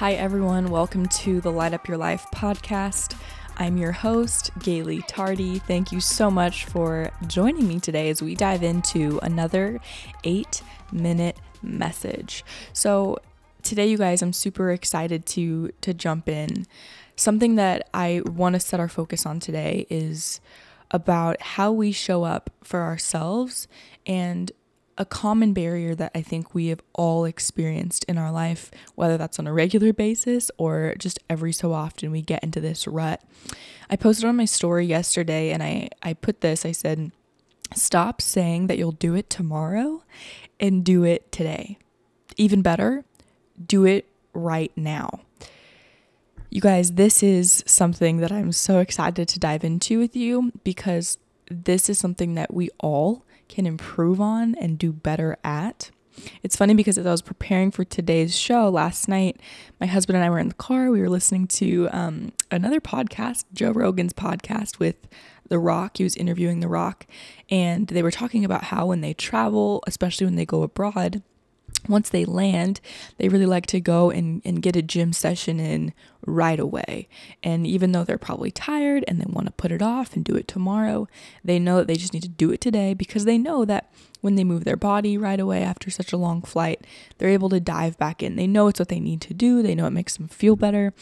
Hi, everyone. Welcome to the Light Up Your Life podcast. I'm your host, Galey Tardy. Thank you so much for joining me today as we dive into another eight minute message. So, today, you guys, I'm super excited to, to jump in. Something that I want to set our focus on today is about how we show up for ourselves and a common barrier that I think we have all experienced in our life, whether that's on a regular basis or just every so often we get into this rut. I posted on my story yesterday and I, I put this I said, Stop saying that you'll do it tomorrow and do it today. Even better, do it right now. You guys, this is something that I'm so excited to dive into with you because this is something that we all can improve on and do better at. It's funny because as I was preparing for today's show last night, my husband and I were in the car. We were listening to um, another podcast, Joe Rogan's podcast with The Rock. He was interviewing The Rock, and they were talking about how when they travel, especially when they go abroad, once they land, they really like to go and, and get a gym session in right away. And even though they're probably tired and they want to put it off and do it tomorrow, they know that they just need to do it today because they know that when they move their body right away after such a long flight, they're able to dive back in. They know it's what they need to do, they know it makes them feel better.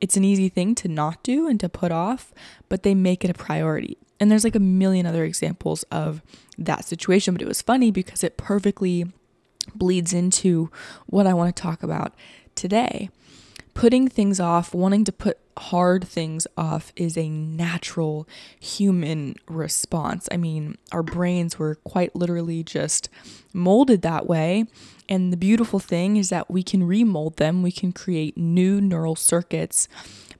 It's an easy thing to not do and to put off, but they make it a priority. And there's like a million other examples of that situation, but it was funny because it perfectly bleeds into what I want to talk about today. Putting things off, wanting to put hard things off is a natural human response. I mean, our brains were quite literally just molded that way. And the beautiful thing is that we can remold them, we can create new neural circuits,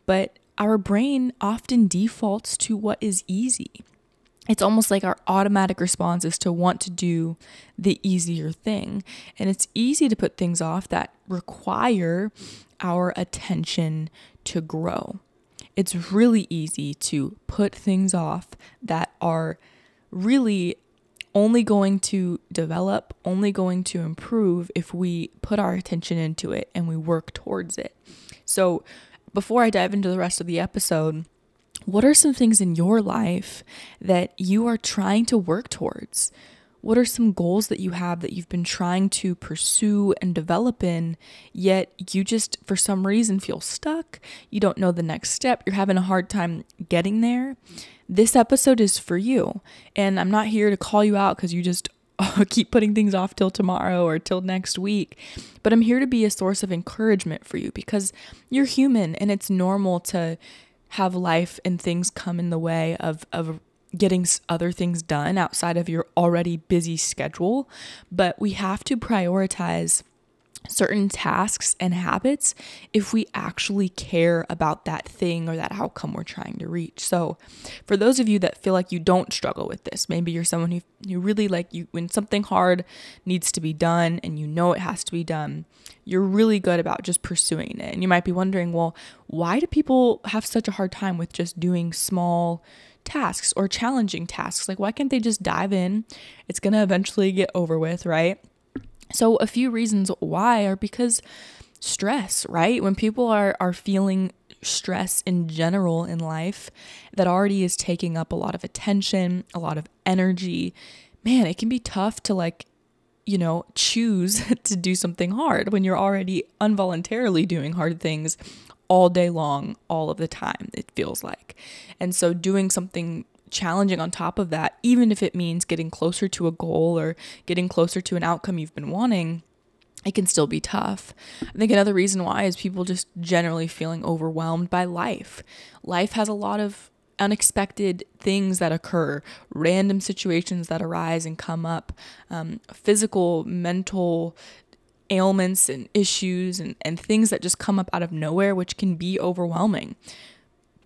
but our brain often defaults to what is easy it's almost like our automatic response is to want to do the easier thing. And it's easy to put things off that require our attention to grow. It's really easy to put things off that are really only going to develop, only going to improve if we put our attention into it and we work towards it. So, before I dive into the rest of the episode, what are some things in your life that you are trying to work towards? What are some goals that you have that you've been trying to pursue and develop in, yet you just, for some reason, feel stuck? You don't know the next step. You're having a hard time getting there. This episode is for you. And I'm not here to call you out because you just keep putting things off till tomorrow or till next week. But I'm here to be a source of encouragement for you because you're human and it's normal to have life and things come in the way of of getting other things done outside of your already busy schedule, but we have to prioritize certain tasks and habits if we actually care about that thing or that outcome we're trying to reach. So, for those of you that feel like you don't struggle with this, maybe you're someone who you really like you when something hard needs to be done and you know it has to be done, you're really good about just pursuing it. And you might be wondering, well, why do people have such a hard time with just doing small tasks or challenging tasks? Like why can't they just dive in? It's going to eventually get over with, right? So, a few reasons why are because stress, right? When people are, are feeling stress in general in life that already is taking up a lot of attention, a lot of energy, man, it can be tough to like, you know, choose to do something hard when you're already involuntarily doing hard things all day long, all of the time, it feels like. And so, doing something challenging on top of that, even if it means getting closer to a goal or getting closer to an outcome you've been wanting, it can still be tough. I think another reason why is people just generally feeling overwhelmed by life. Life has a lot of unexpected things that occur, random situations that arise and come up, um, physical, mental ailments and issues and, and things that just come up out of nowhere, which can be overwhelming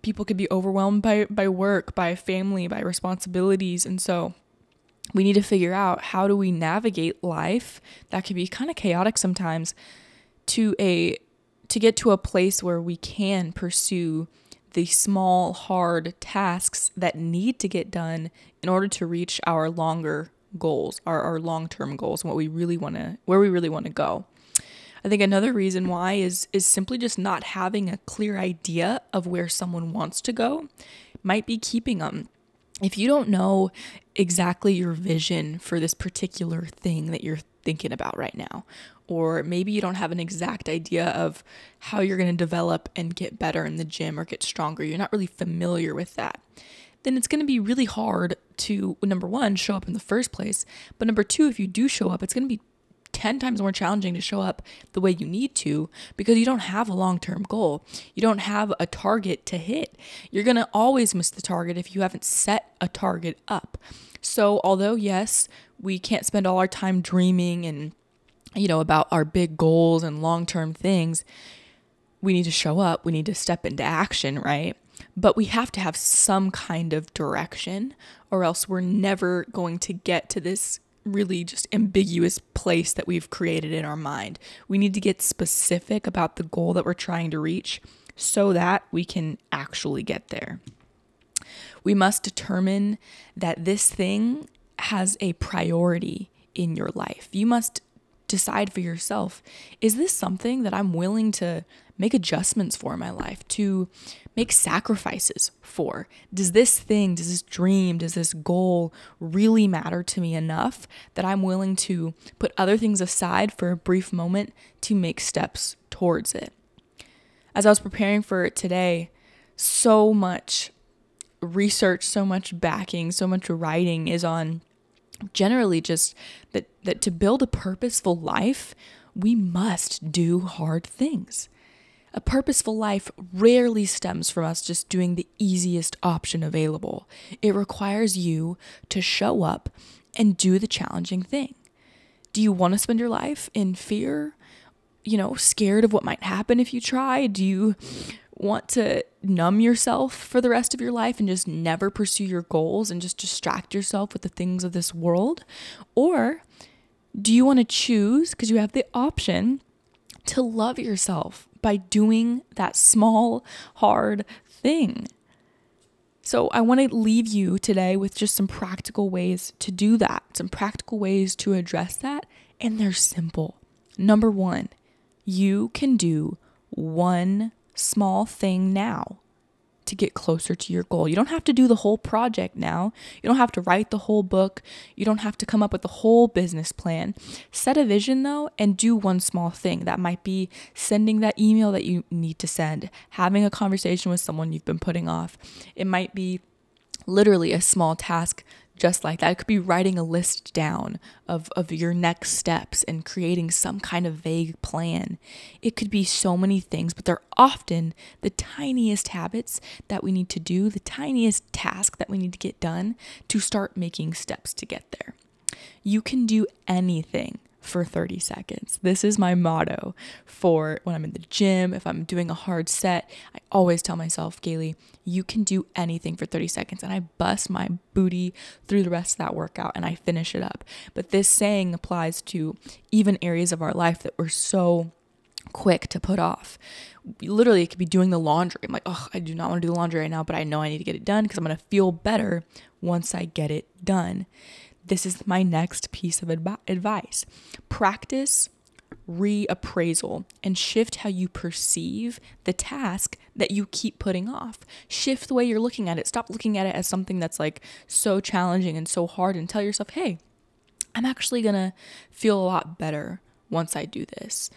people could be overwhelmed by by work, by family, by responsibilities, and so we need to figure out how do we navigate life that can be kind of chaotic sometimes to a to get to a place where we can pursue the small hard tasks that need to get done in order to reach our longer goals, our, our long term goals, and what we really want to, where we really want to go. I think another reason why is is simply just not having a clear idea of where someone wants to go might be keeping them. If you don't know exactly your vision for this particular thing that you're thinking about right now, or maybe you don't have an exact idea of how you're going to develop and get better in the gym or get stronger, you're not really familiar with that, then it's going to be really hard to, number one, show up in the first place. But number two, if you do show up, it's going to be 10 times more challenging to show up the way you need to because you don't have a long term goal. You don't have a target to hit. You're going to always miss the target if you haven't set a target up. So, although, yes, we can't spend all our time dreaming and, you know, about our big goals and long term things, we need to show up. We need to step into action, right? But we have to have some kind of direction, or else we're never going to get to this really just ambiguous place that we've created in our mind. We need to get specific about the goal that we're trying to reach so that we can actually get there. We must determine that this thing has a priority in your life. You must decide for yourself is this something that I'm willing to make adjustments for in my life, to make sacrifices for? Does this thing, does this dream, does this goal really matter to me enough that I'm willing to put other things aside for a brief moment to make steps towards it? As I was preparing for it today, so much research, so much backing, so much writing is on generally just that that to build a purposeful life, we must do hard things. A purposeful life rarely stems from us just doing the easiest option available. It requires you to show up and do the challenging thing. Do you want to spend your life in fear? You know, scared of what might happen if you try? Do you want to numb yourself for the rest of your life and just never pursue your goals and just distract yourself with the things of this world? Or do you want to choose, because you have the option, to love yourself by doing that small, hard thing. So, I want to leave you today with just some practical ways to do that, some practical ways to address that, and they're simple. Number one, you can do one small thing now to get closer to your goal. You don't have to do the whole project now. You don't have to write the whole book. You don't have to come up with the whole business plan. Set a vision though and do one small thing. That might be sending that email that you need to send, having a conversation with someone you've been putting off. It might be literally a small task just like that. It could be writing a list down of, of your next steps and creating some kind of vague plan. It could be so many things, but they're often the tiniest habits that we need to do, the tiniest task that we need to get done to start making steps to get there. You can do anything for 30 seconds. This is my motto for when I'm in the gym, if I'm doing a hard set. I always tell myself, Galey, you can do anything for 30 seconds. And I bust my booty through the rest of that workout and I finish it up. But this saying applies to even areas of our life that we're so quick to put off. Literally, it could be doing the laundry. I'm like, oh, I do not want to do the laundry right now, but I know I need to get it done because I'm going to feel better once I get it done this is my next piece of adv- advice. Practice reappraisal and shift how you perceive the task that you keep putting off. Shift the way you're looking at it. Stop looking at it as something that's like so challenging and so hard and tell yourself, hey, I'm actually gonna feel a lot better once I do this.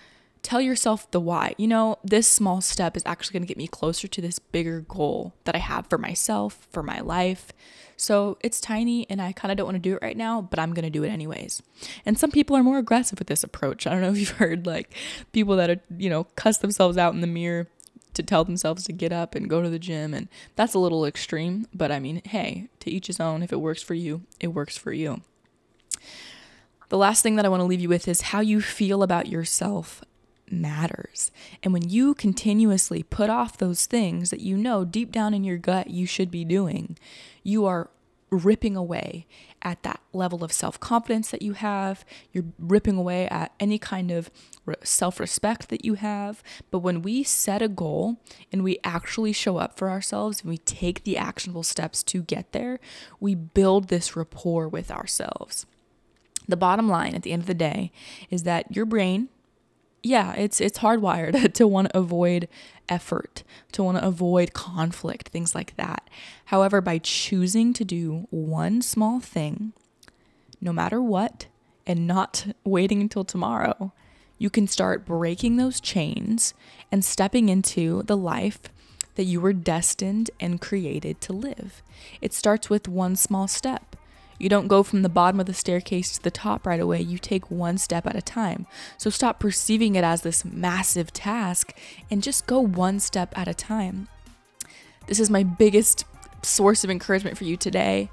Tell yourself the why. You know, this small step is actually gonna get me closer to this bigger goal that I have for myself, for my life. So it's tiny and I kind of don't want to do it right now, but I'm going to do it anyways. And some people are more aggressive with this approach. I don't know if you've heard like people that are, you know, cuss themselves out in the mirror to tell themselves to get up and go to the gym. And that's a little extreme, but I mean, hey, to each his own. If it works for you, it works for you. The last thing that I want to leave you with is how you feel about yourself matters. And when you continuously put off those things that you know deep down in your gut you should be doing, you are ripping away at that level of self confidence that you have. You're ripping away at any kind of self respect that you have. But when we set a goal and we actually show up for ourselves and we take the actionable steps to get there, we build this rapport with ourselves. The bottom line at the end of the day is that your brain, yeah, it's it's hardwired to want to avoid effort, to want to avoid conflict, things like that. However, by choosing to do one small thing, no matter what, and not waiting until tomorrow, you can start breaking those chains and stepping into the life that you were destined and created to live. It starts with one small step. You don't go from the bottom of the staircase to the top right away. You take one step at a time. So stop perceiving it as this massive task and just go one step at a time. This is my biggest source of encouragement for you today.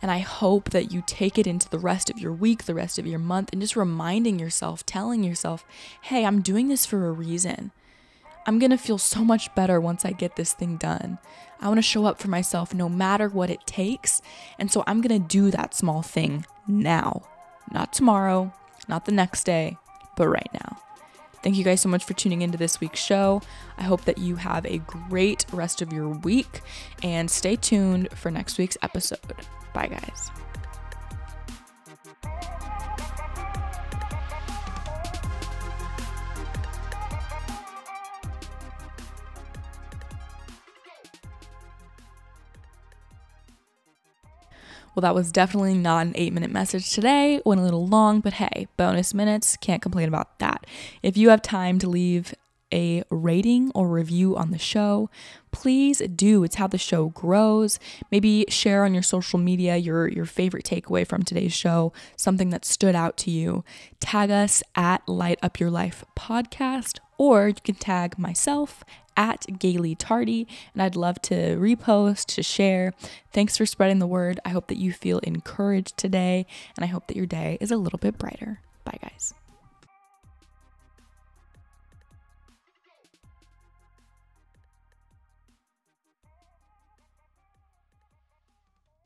And I hope that you take it into the rest of your week, the rest of your month, and just reminding yourself, telling yourself, hey, I'm doing this for a reason. I'm gonna feel so much better once I get this thing done. I wanna show up for myself no matter what it takes. And so I'm gonna do that small thing now, not tomorrow, not the next day, but right now. Thank you guys so much for tuning into this week's show. I hope that you have a great rest of your week and stay tuned for next week's episode. Bye, guys. Well, that was definitely not an eight minute message today. Went a little long, but hey, bonus minutes. Can't complain about that. If you have time to leave a rating or review on the show, please do. It's how the show grows. Maybe share on your social media your, your favorite takeaway from today's show, something that stood out to you. Tag us at Light Up Your Life podcast, or you can tag myself at Galey Tardy, and I'd love to repost, to share. Thanks for spreading the word. I hope that you feel encouraged today, and I hope that your day is a little bit brighter. Bye, guys.